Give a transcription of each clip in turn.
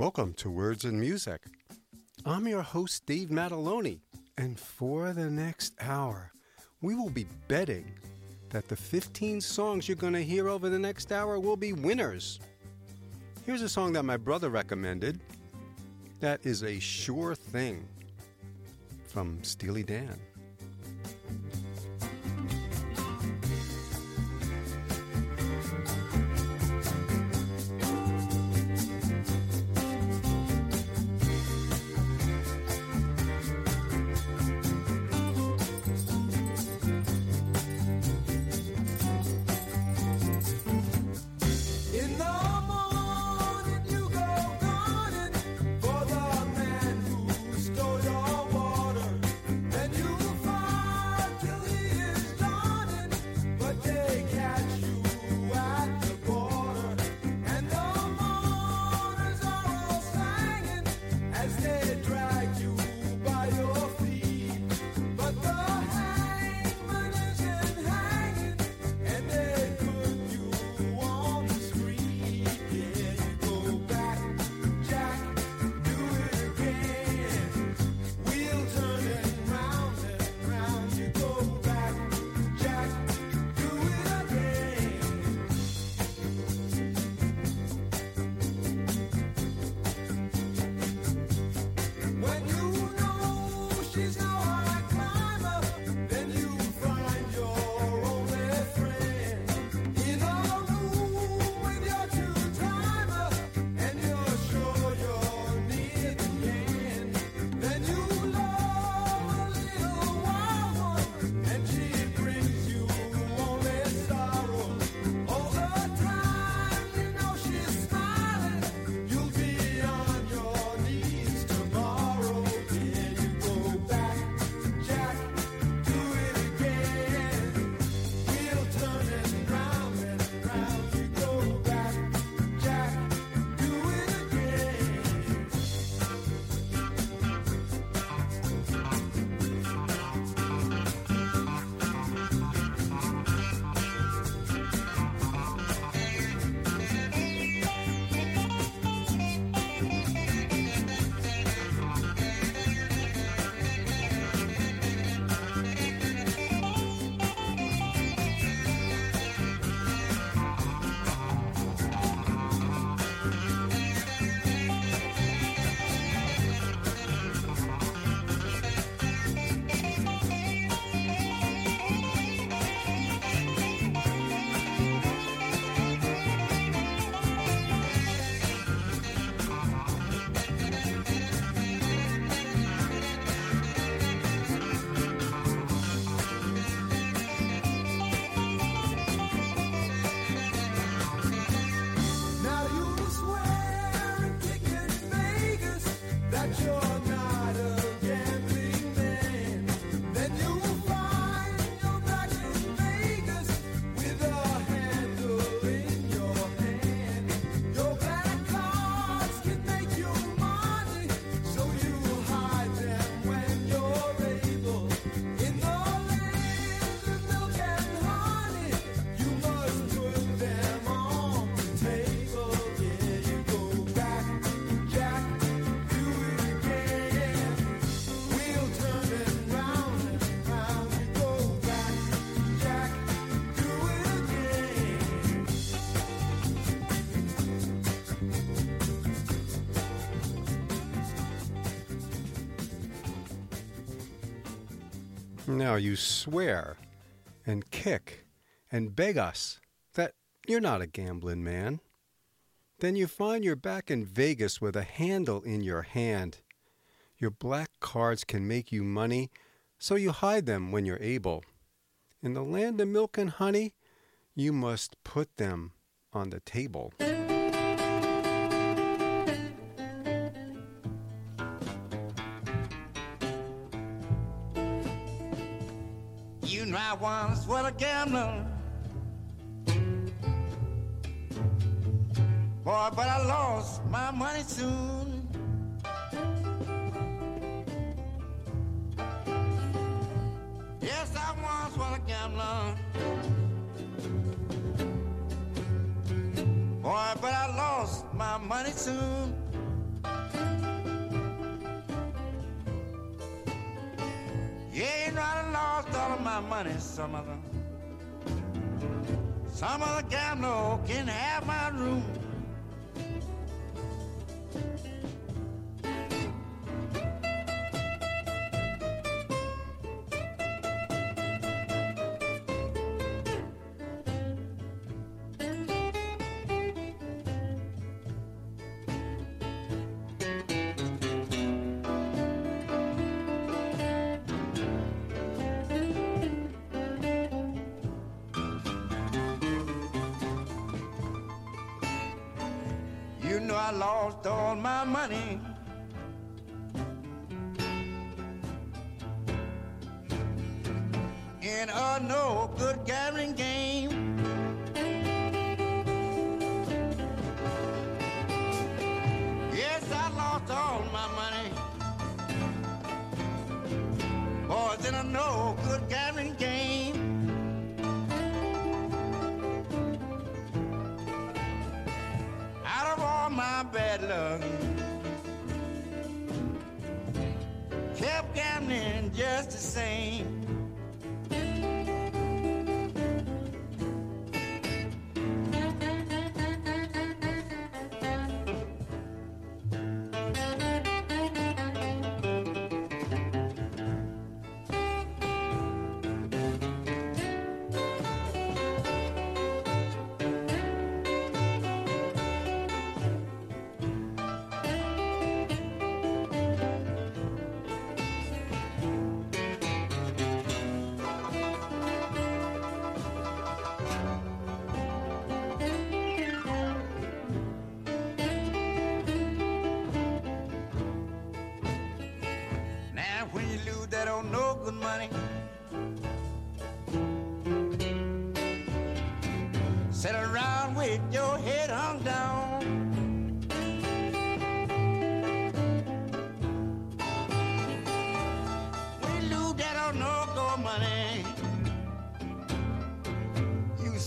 Welcome to Words and Music. I'm your host, Dave Mataloni, and for the next hour, we will be betting that the 15 songs you're going to hear over the next hour will be winners. Here's a song that my brother recommended that is a sure thing from Steely Dan. Now you swear and kick and beg us that you're not a gambling man. Then you find you're back in Vegas with a handle in your hand. Your black cards can make you money, so you hide them when you're able. In the land of milk and honey, you must put them on the table. I once was a gambler. Boy, but I lost my money soon. Yes, I once was a gambler. Boy, but I lost my money soon. Yeah, you know I lost all of my money, some of them. Some of the gamblers can have my room. I lost all my money.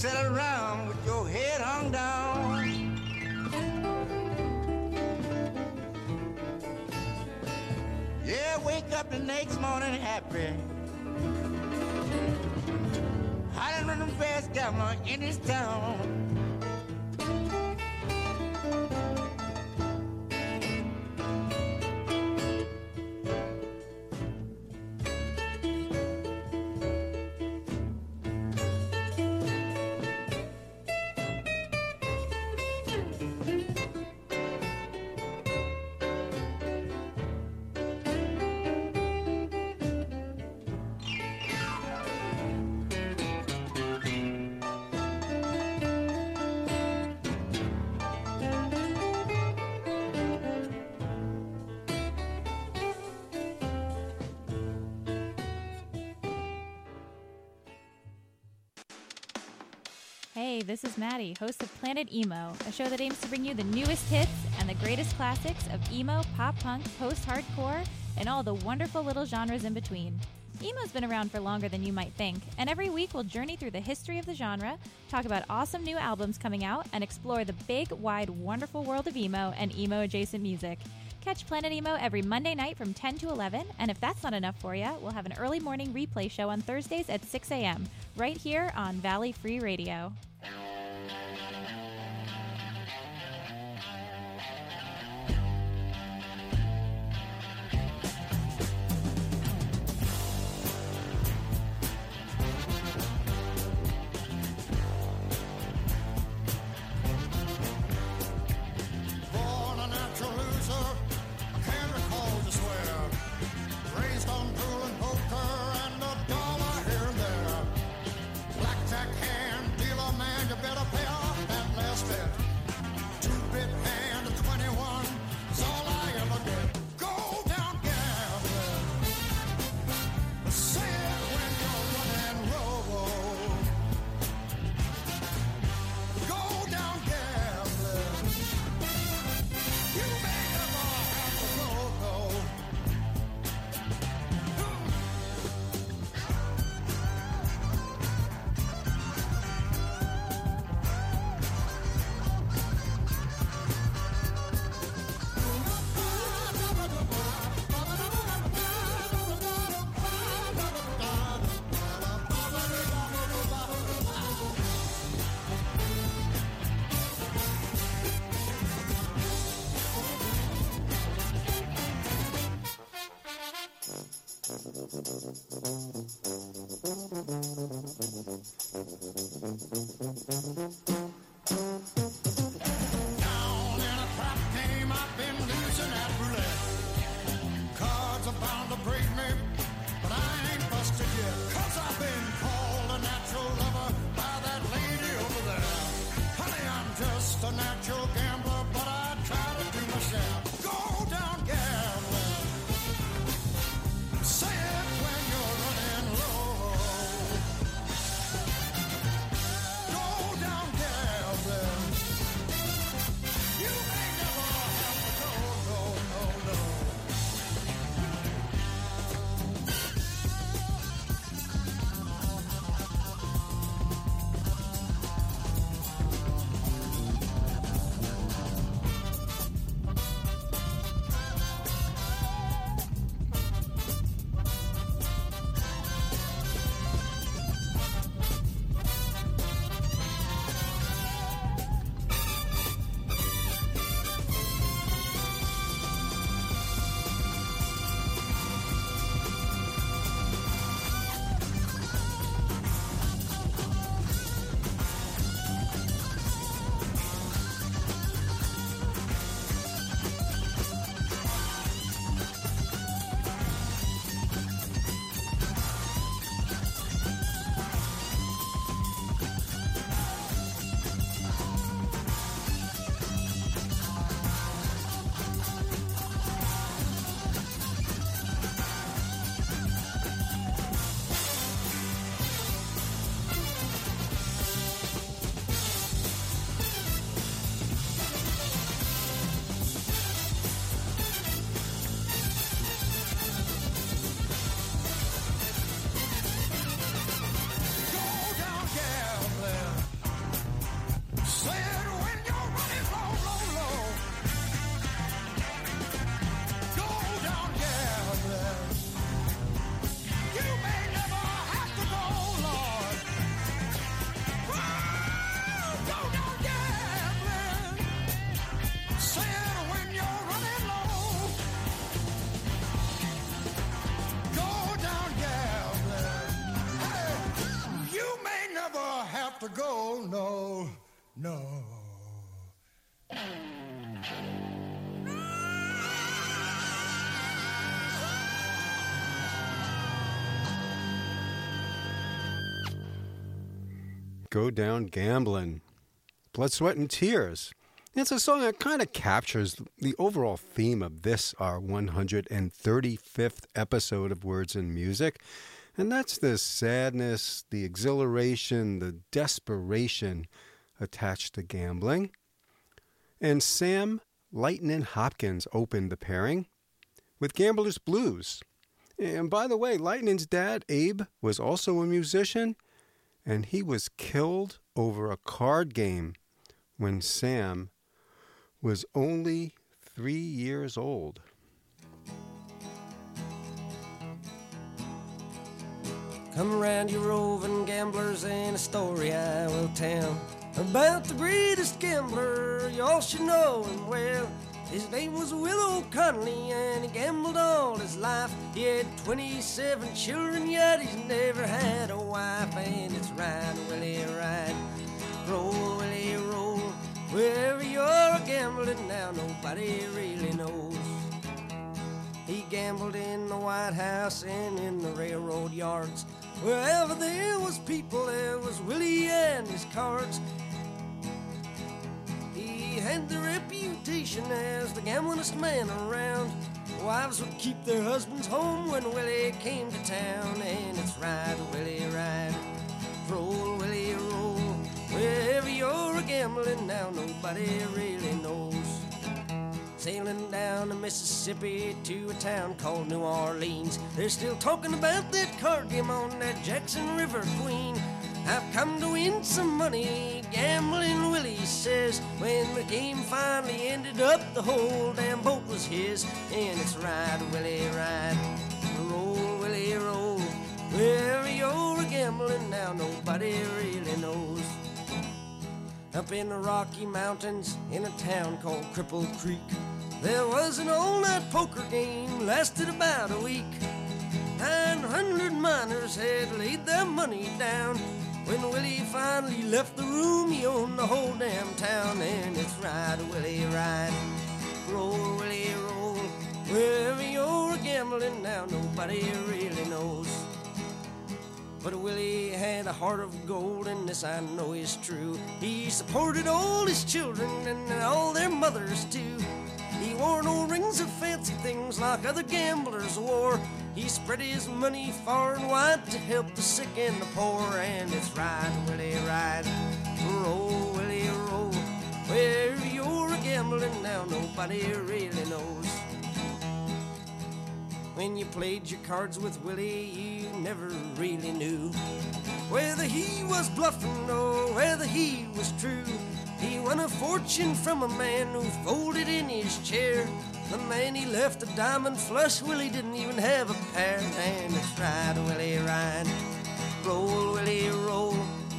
Sit around with your head hung down. Yeah, wake up the next morning happy. I done run the best gambler in this town. This is Maddie, host of Planet Emo, a show that aims to bring you the newest hits and the greatest classics of emo, pop punk, post hardcore, and all the wonderful little genres in between. Emo's been around for longer than you might think, and every week we'll journey through the history of the genre, talk about awesome new albums coming out, and explore the big, wide, wonderful world of emo and emo adjacent music. Catch Planet Emo every Monday night from 10 to 11, and if that's not enough for you, we'll have an early morning replay show on Thursdays at 6 a.m., right here on Valley Free Radio. Go, no, no. Go Down Gambling. Blood, Sweat, and Tears. It's a song that kind of captures the overall theme of this, our 135th episode of Words and Music. And that's the sadness, the exhilaration, the desperation attached to gambling. And Sam Lightnin' Hopkins opened the pairing with Gambler's Blues. And by the way, Lightning's dad, Abe, was also a musician and he was killed over a card game when Sam was only three years old. Come around, you roving gamblers, and a story I will tell about the greatest gambler you all should know him well. His name was Will O'Conley, and he gambled all his life. He had 27 children, yet he's never had a wife. And it's ride, Willie, ride, roll, Willie, roll. Wherever you're gambling now, nobody really knows. He gambled in the White House and in the railroad yards. Wherever there was people, there was Willie and his cards. He had the reputation as the gamblingest man around. Wives would keep their husbands home when Willie came to town. And it's ride, Willie, ride. Roll, Willie, roll. Wherever you're a gambling now, nobody. Sailing down the Mississippi to a town called New Orleans. They're still talking about that card game on that Jackson River Queen. I've come to win some money, gambling Willie says. When the game finally ended up, the whole damn boat was his. And it's ride, Willie, ride. Roll, Willie, roll. Wherever you're gambling now, nobody really knows. Up in the Rocky Mountains, in a town called Cripple Creek, there was an all-night poker game, lasted about a week. Nine hundred miners had laid their money down. When Willie finally left the room, he owned the whole damn town. And it's ride, Willie, ride. Roll, Willie, roll. Wherever you're gambling now, nobody really knows. But Willie had a heart of gold, and this I know is true. He supported all his children and all their mothers too. He wore no rings of fancy things like other gamblers wore. He spread his money far and wide to help the sick and the poor. And it's ride, Willie, ride. Roll, Willie, roll. Where you're a gambling now, nobody really knows. When you played your cards with Willie, you never really knew whether he was bluffing or whether he was true. He won a fortune from a man who folded in his chair. The man he left a diamond flush, Willie didn't even have a pair. And it's ride, Willie, ride. Roll, Willie, roll.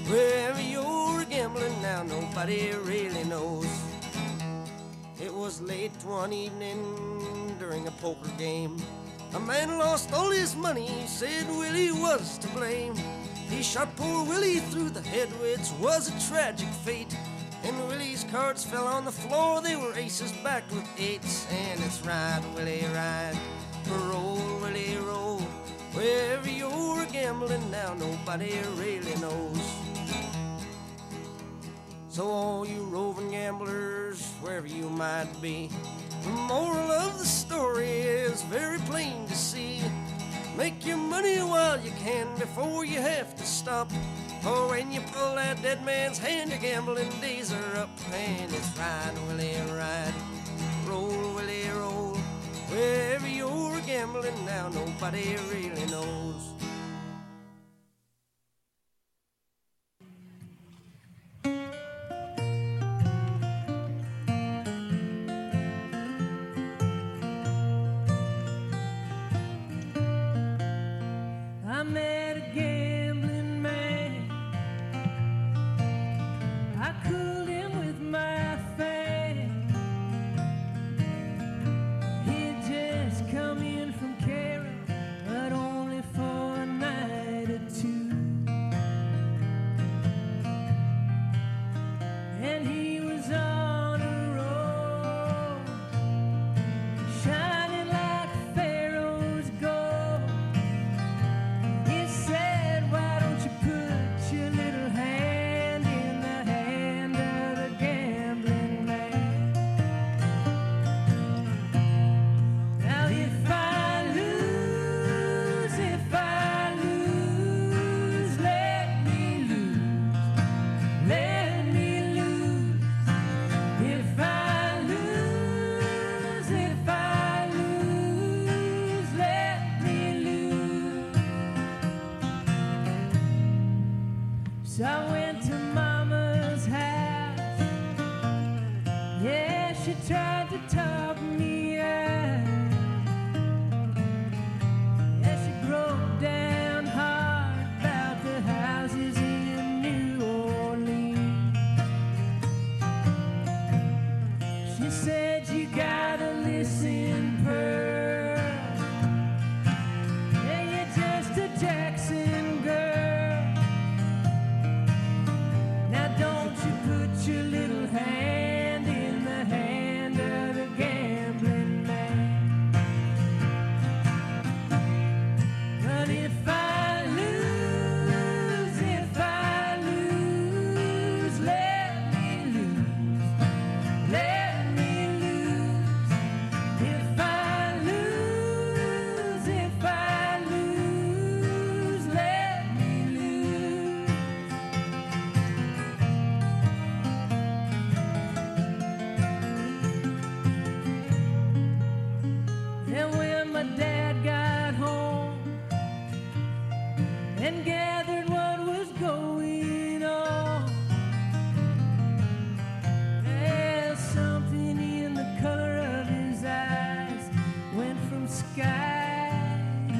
Wherever you're gambling now, nobody really knows. It was late one evening during a poker game. A man lost all his money, he said Willie was to blame. He shot poor Willie through the head, which was a tragic fate. And Willie's cards fell on the floor, they were aces backed with eights. And it's ride, Willie, ride. Roll, Willie, roll. Wherever you're gambling now, nobody really knows. So, all you roving gamblers, wherever you might be, the moral of the story is very plain to see. Make your money while you can before you have to stop. For when you pull that dead man's hand, your gambling days are up. And it's ride, Willie, ride. Roll, Willie, roll. Wherever you're gambling now, nobody really knows.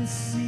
Sky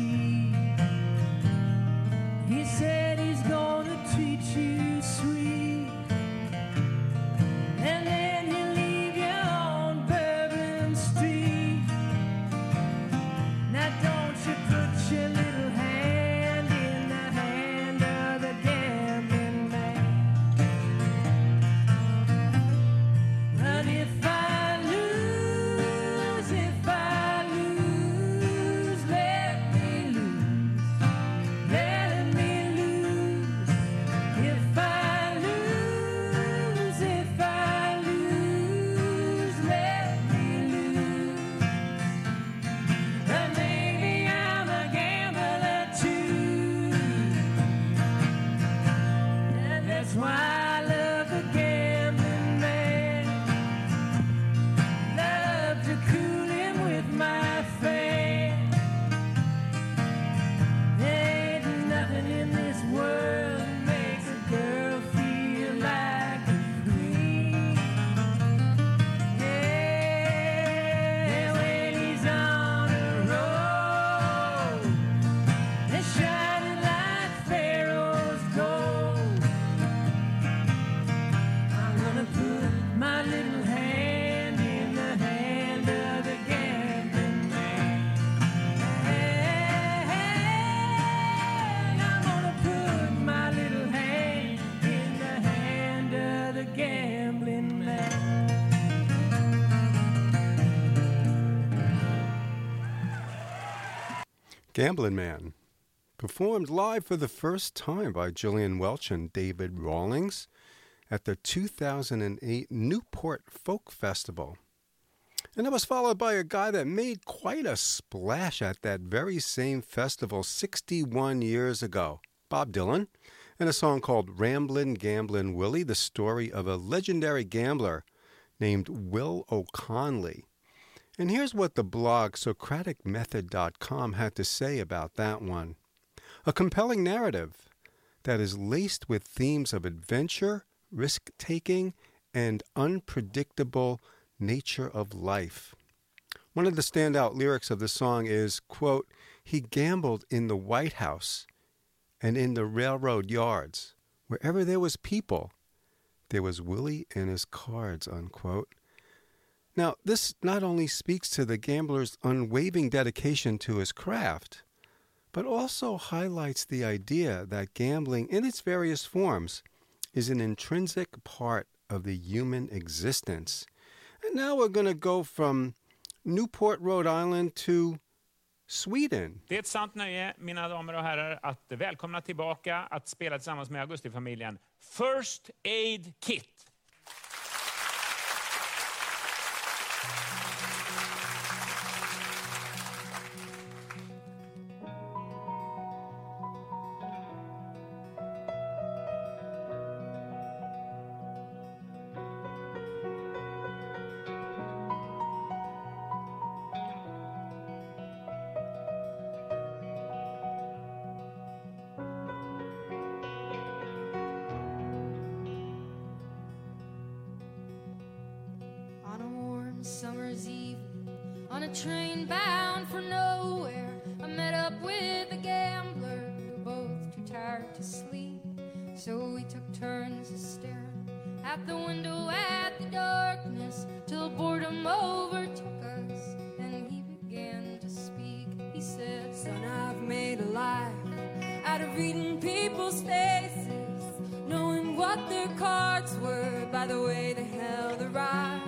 Gambling Man, performed live for the first time by Gillian Welch and David Rawlings at the 2008 Newport Folk Festival. And it was followed by a guy that made quite a splash at that very same festival 61 years ago, Bob Dylan, and a song called Ramblin' Gamblin' Willie, the story of a legendary gambler named Will O'Conley. And here's what the blog SocraticMethod.com had to say about that one a compelling narrative that is laced with themes of adventure, risk taking, and unpredictable nature of life. One of the standout lyrics of the song is, quote, He gambled in the White House and in the railroad yards. Wherever there was people, there was Willie and his cards, unquote. Now, this not only speaks to the gambler's unwavering dedication to his craft, but also highlights the idea that gambling in its various forms is an intrinsic part of the human existence. And now we're going to go from Newport, Rhode Island to Sweden. Det är ett sant nöje, mina damer och herrar, att välkomna tillbaka att spela tillsammans med Augustifamiljen. First Aid Kit. Summer's eve, on a train bound for nowhere, I met up with a gambler. Both too tired to sleep, so we took turns of staring at the window at the darkness till boredom overtook us, and he began to speak. He said, "Son, I've made a life out of reading people's faces, knowing what their cards were by the way they held the eyes.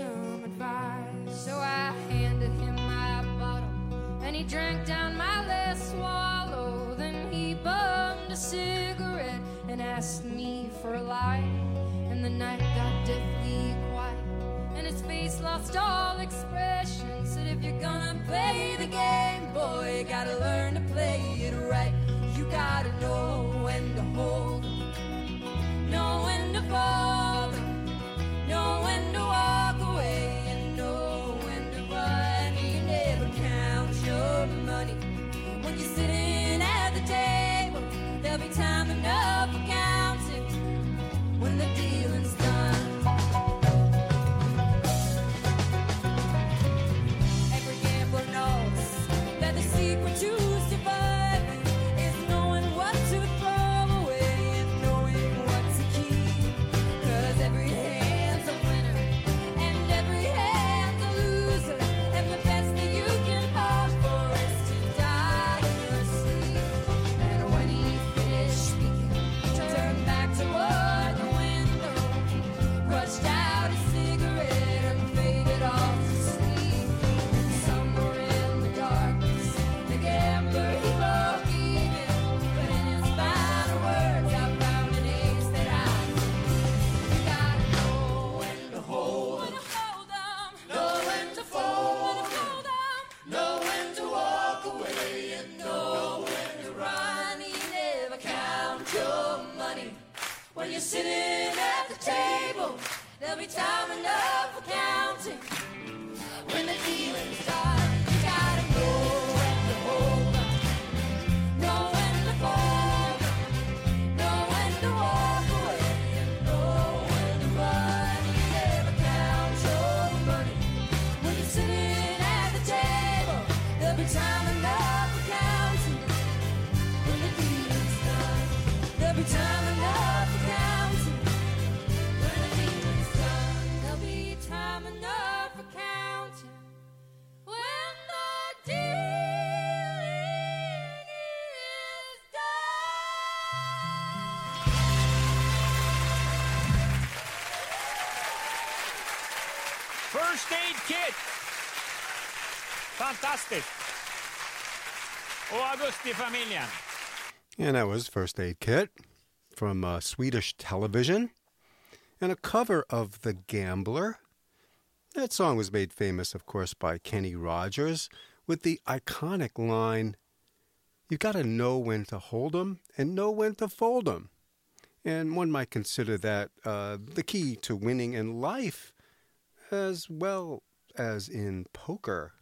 Some advice. So I handed him my bottle, and he drank down my last swallow. Then he bummed a cigarette and asked me for a light. And the night got deathly quiet, and his face lost all expression. Said, if you're gonna play the game, boy, you gotta learn to play it right. You gotta know when to hold, know when to fold First Aid Kit! Fantastiskt! Och Augusti-familjen. And that was First Aid Kit from uh, Swedish television and a cover of The Gambler. That song was made famous, of course, by Kenny Rogers with the iconic line You've gotta know when to hold 'em and know when to fold 'em. And one might consider that uh, the key to winning in life as well as in poker.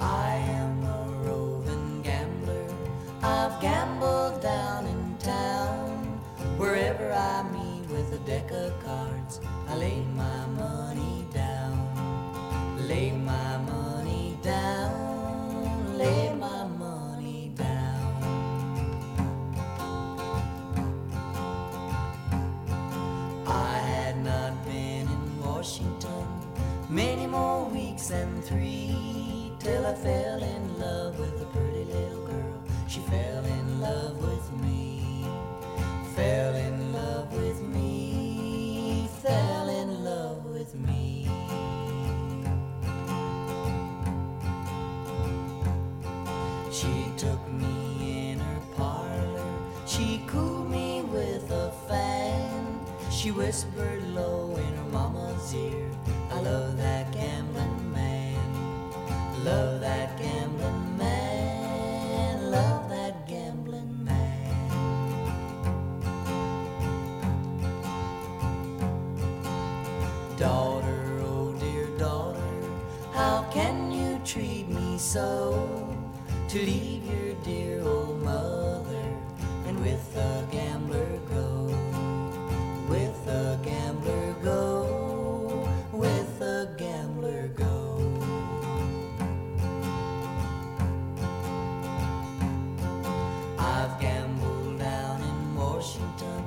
I am a roving gambler. I've gambled down fell in love with a pretty little girl. She fell in love with me, fell in love with me, fell in love with me. She took me in her parlor. She cooled me with a fan. She whispered To leave your dear old mother and with a gambler go. With a gambler go. With a gambler go. I've gambled down in Washington.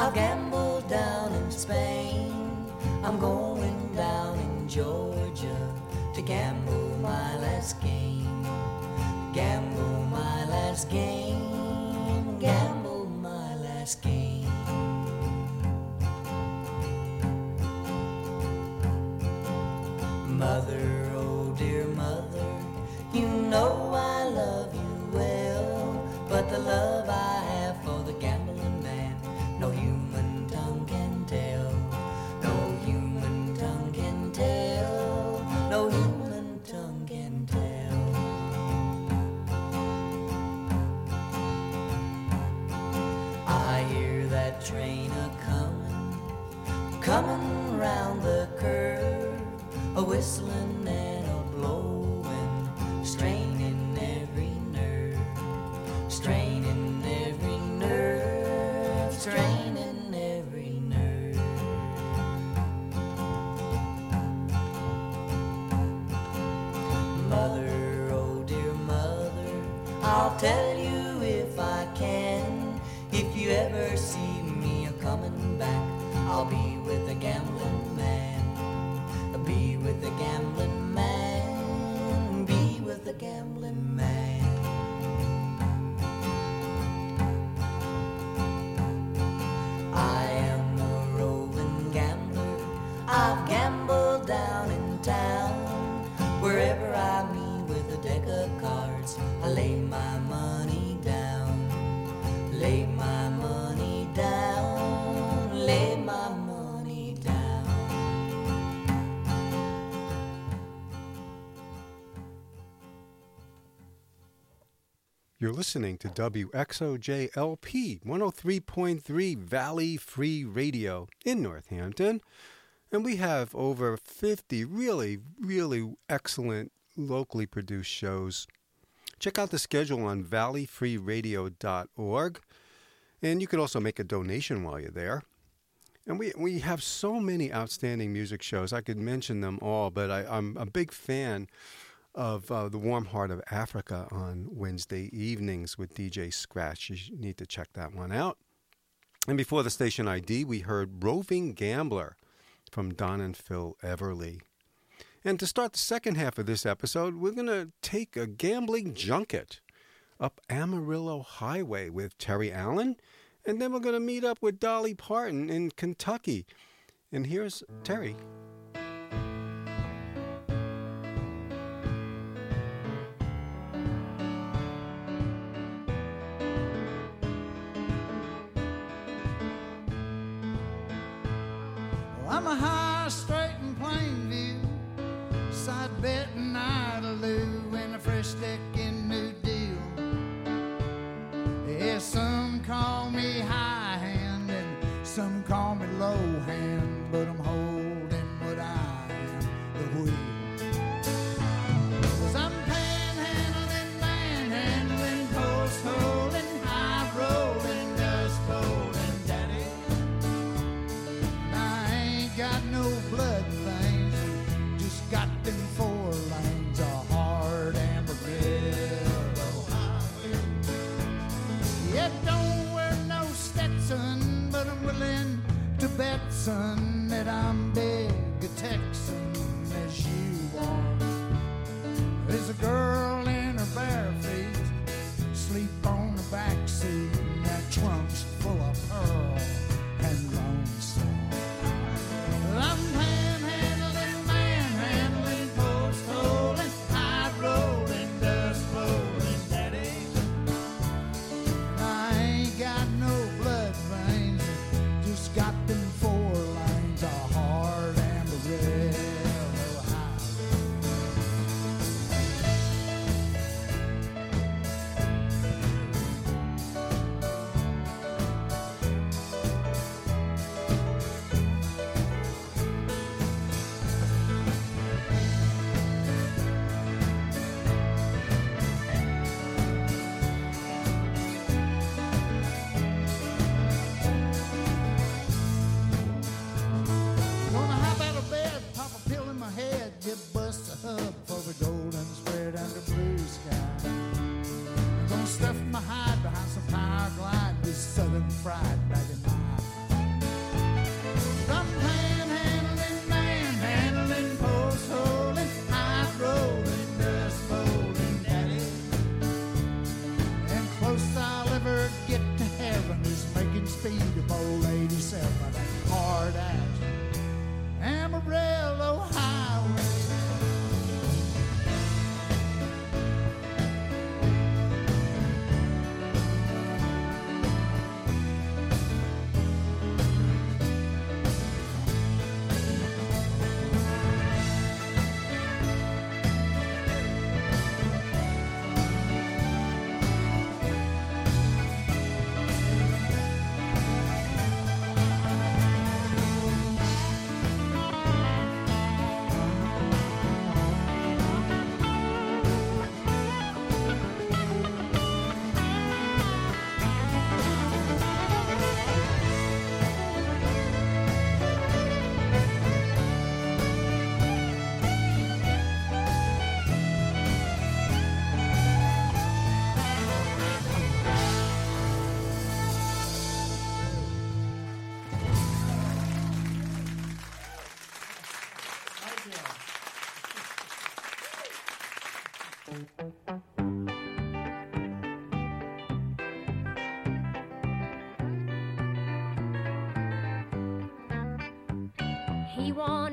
I've gambled down in Spain. I'm going down in Georgia to gamble my last game. You're listening to WXOJLP 103.3 Valley Free Radio in Northampton. And we have over 50 really, really excellent locally produced shows. Check out the schedule on valleyfreeradio.org. And you can also make a donation while you're there. And we, we have so many outstanding music shows. I could mention them all, but I, I'm a big fan of uh, the Warm Heart of Africa on Wednesday evenings with DJ Scratch. You need to check that one out. And before the station ID, we heard Roving Gambler from Don and Phil Everly. And to start the second half of this episode, we're going to take a gambling junket up Amarillo Highway with Terry Allen. And then we're going to meet up with Dolly Parton in Kentucky. And here's Terry. I'm a high, straight, and Plainview. Side bet and Idalou and a fresh deck in New Deal. Yeah, some call me high hand and some call me low hand, but I'm holding.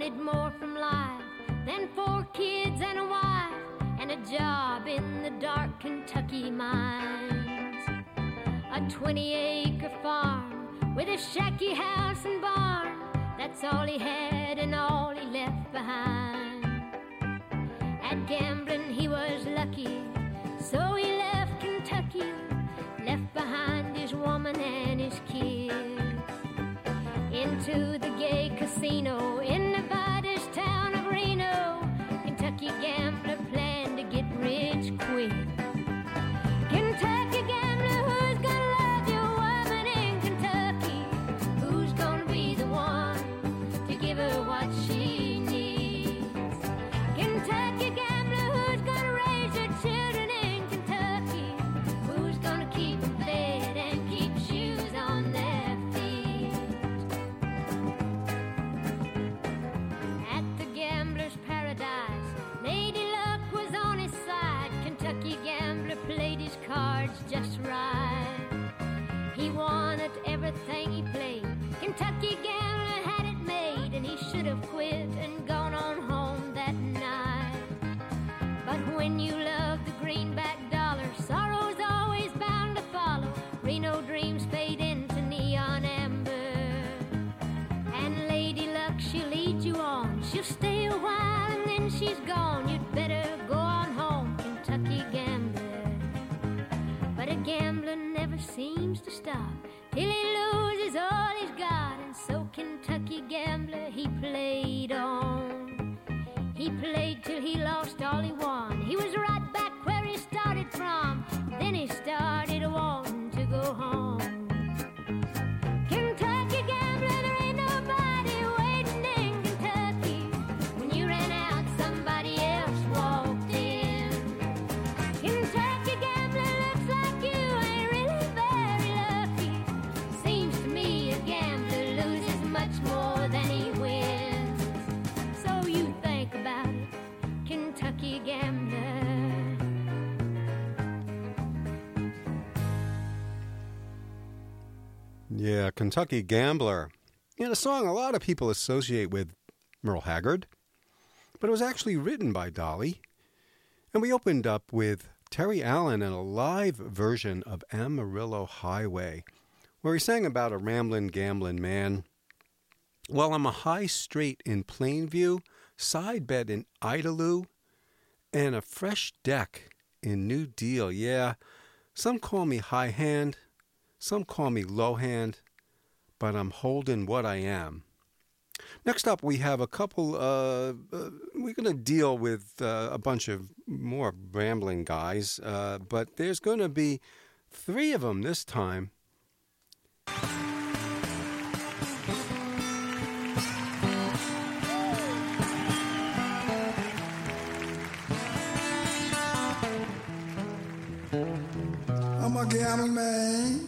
wanted more from life than four kids and a wife and a job in the dark Kentucky mines. A 20 acre farm with a shacky house and barn, that's all he had and all he left behind. At gambling, he was lucky, so he left Kentucky, left behind his woman and his kids into the gay casino in Nevada. Yeah, Kentucky Gambler. Know, a song a lot of people associate with Merle Haggard, but it was actually written by Dolly. And we opened up with Terry Allen and a live version of Amarillo Highway, where he sang about a ramblin', gamblin' man. Well, I'm a high straight in Plainview, side bed in Idalou, and a fresh deck in New Deal. Yeah, some call me high hand, some call me low hand, but I'm holding what I am. Next up, we have a couple. Uh, uh, we're going to deal with uh, a bunch of more rambling guys, uh, but there's going to be three of them this time. I'm a gambling man.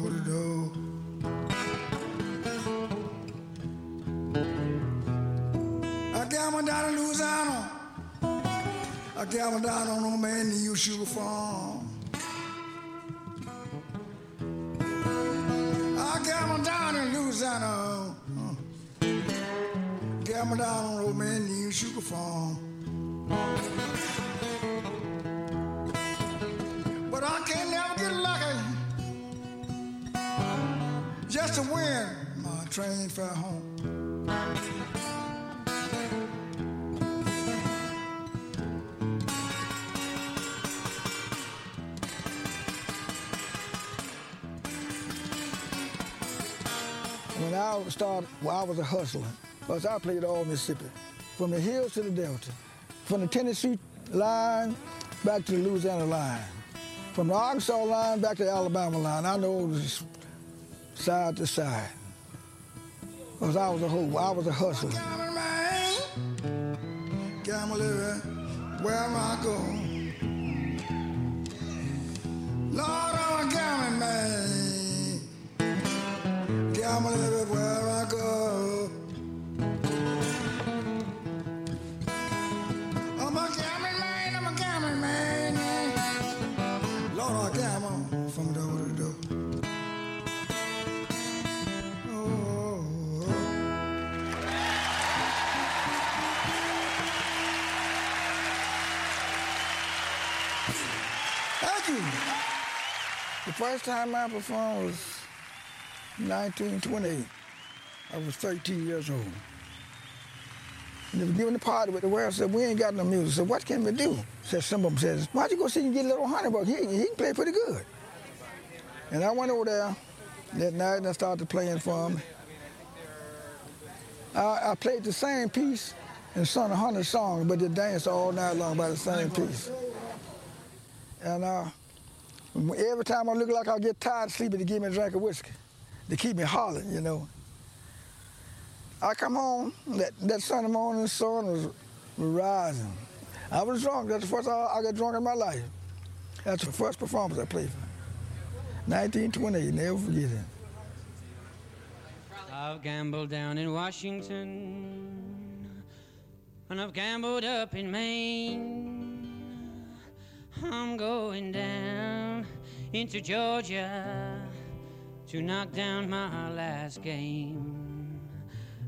Gamble down in Louisiana. I gamble down on old man Neil Sugar Farm. I gamble down in Louisiana. uh, down on old man Neil Sugar Farm. But I can't never get lucky just to win my train fare home. I started, well, I was a hustler. Because I played all Mississippi, from the hills to the Delta, from the Tennessee line back to the Louisiana line, from the Arkansas line back to the Alabama line. I know side to side. Because I was a whole, I was a hustler. Where I go. Lord, I'm a gambling man. Gamble everywhere I go. I'm a gambling man, I'm a gambling man. Lord, I gamble from door to door. Oh, oh, oh, Thank you. The first time I performed was 1928. I was 13 years old. They were giving the party with the world said, we ain't got no music, so what can we do? Said some of them says, why don't you go see and get a little Honeybuck? He, he can play pretty good. And I went over there that night and I started playing for him. I, I played the same piece and sung a hundred songs, but they danced all night long by the same piece. And uh, every time I look like I get tired of sleeping, they give me a drink of whiskey to keep me hollering, you know. I come home, that, that Sunday morning, the sun was, was rising. I was drunk. That's the first time I got drunk in my life. That's the first performance I played for. 1928, never forget it. I've gambled down in Washington, and I've gambled up in Maine. I'm going down into Georgia to knock down my last game.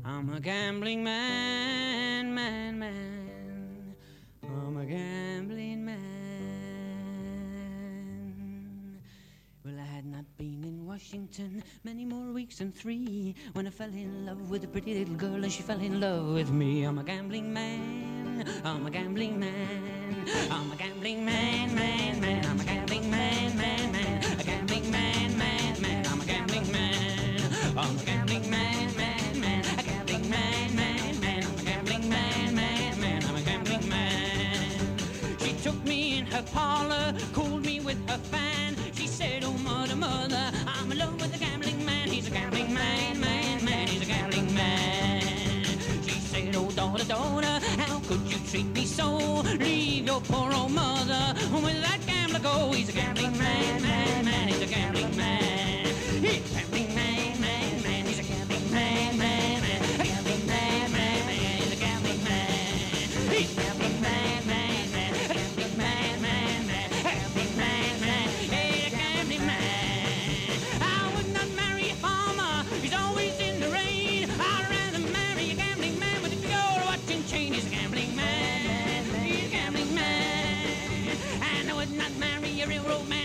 I'm a gambling man, man, man. I'm a gambling man. Well, I had not been in Washington many more weeks than three when I fell in love with a pretty little girl and she fell in love with me. I'm a gambling man. I'm a gambling man. I'm a gambling man, man, man. I'm a gambling soul. Leave your poor old mother with that gambler go. He's a gambling man, man, man. He's a gambling man. every romance.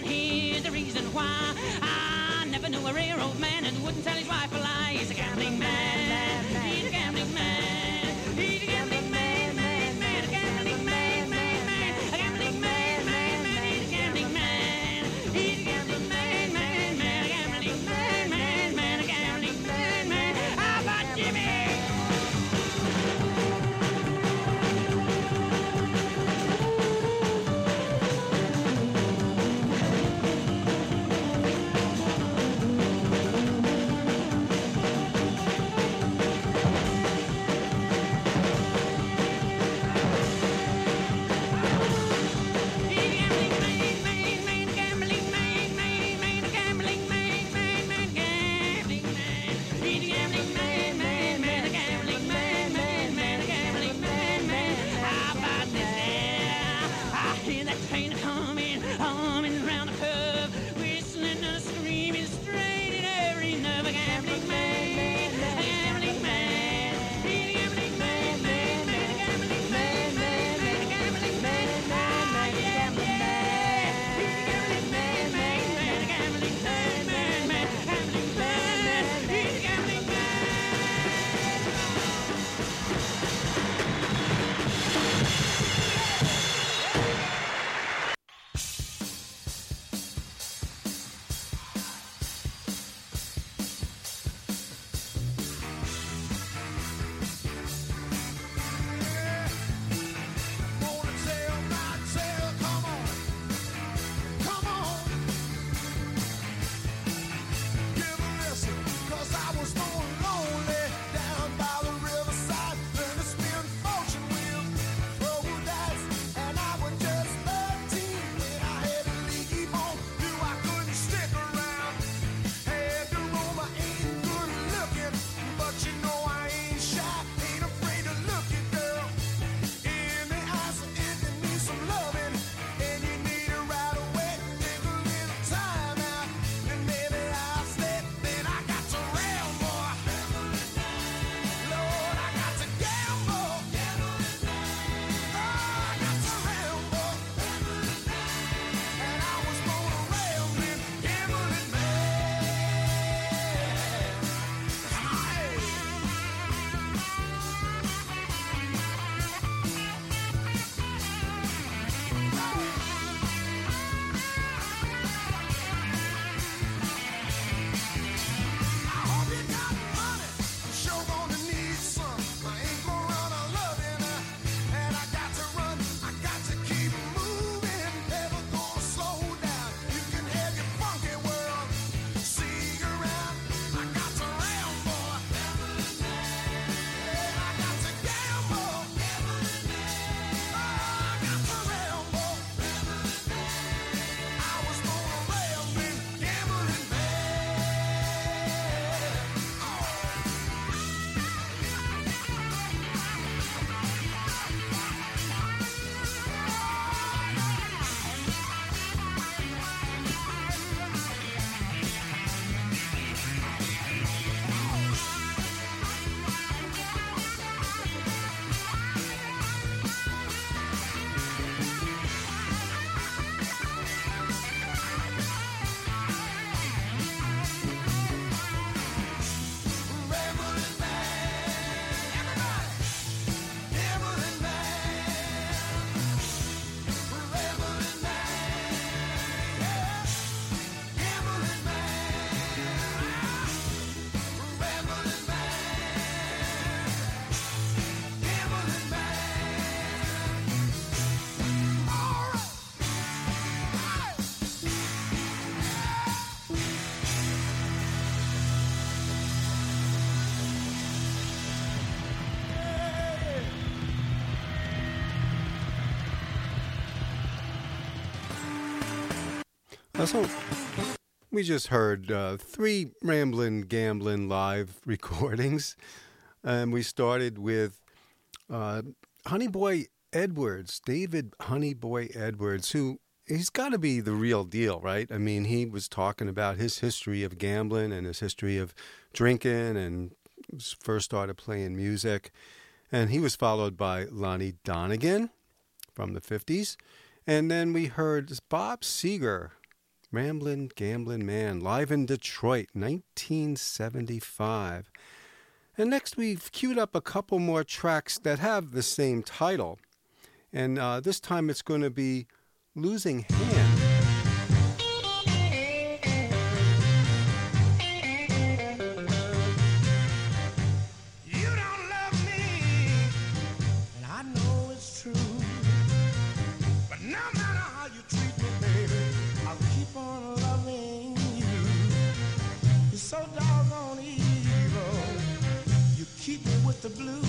So we just heard uh, three Ramblin' Gamblin' live recordings, and we started with uh, Honey Boy Edwards, David Honey Boy Edwards, who he's got to be the real deal, right? I mean, he was talking about his history of gambling and his history of drinking and first started playing music. And he was followed by Lonnie Donegan from the 50s. And then we heard Bob Seger Ramblin' Gamblin' Man, live in Detroit, 1975. And next, we've queued up a couple more tracks that have the same title. And uh, this time it's going to be Losing Hand. the blues.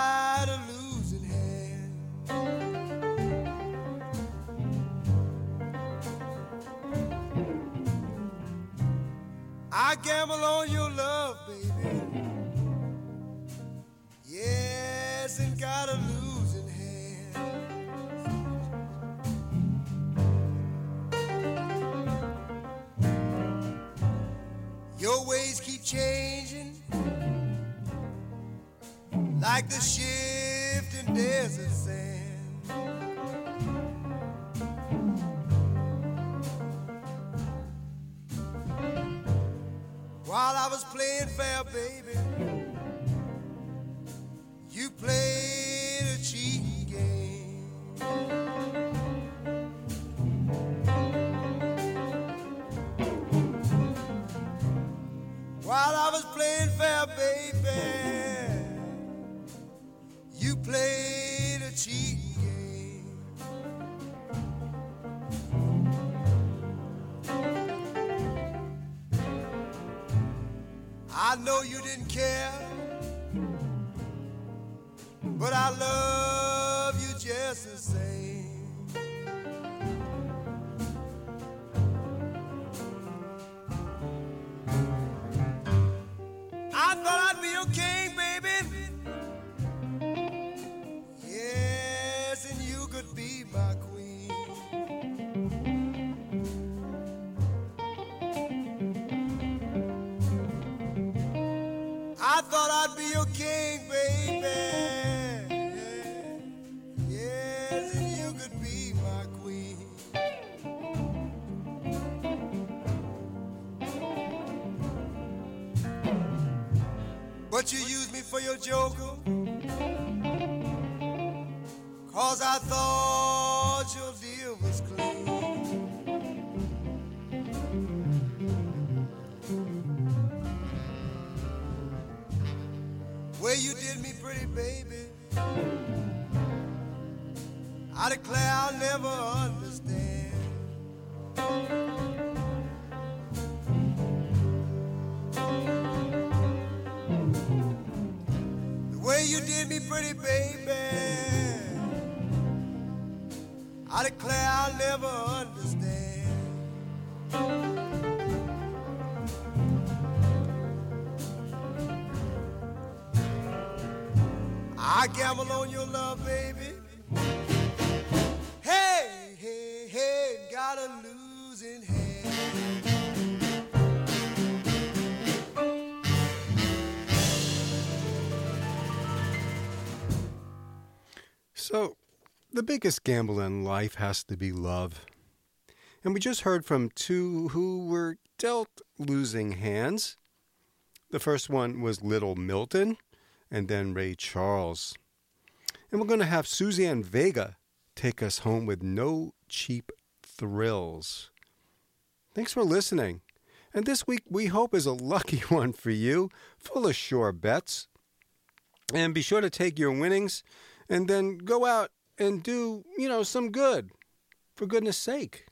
this year. but I love. gamble on your love, baby. Hey, hey, hey, got a losing hand. So, the biggest gamble in life has to be love. And we just heard from two who were dealt losing hands. The first one was Little Milton, and then Ray Charles. And we're going to have Suzanne Vega take us home with no cheap thrills. Thanks for listening. And this week, we hope, is a lucky one for you, full of sure bets. And be sure to take your winnings and then go out and do, you know, some good, for goodness sake.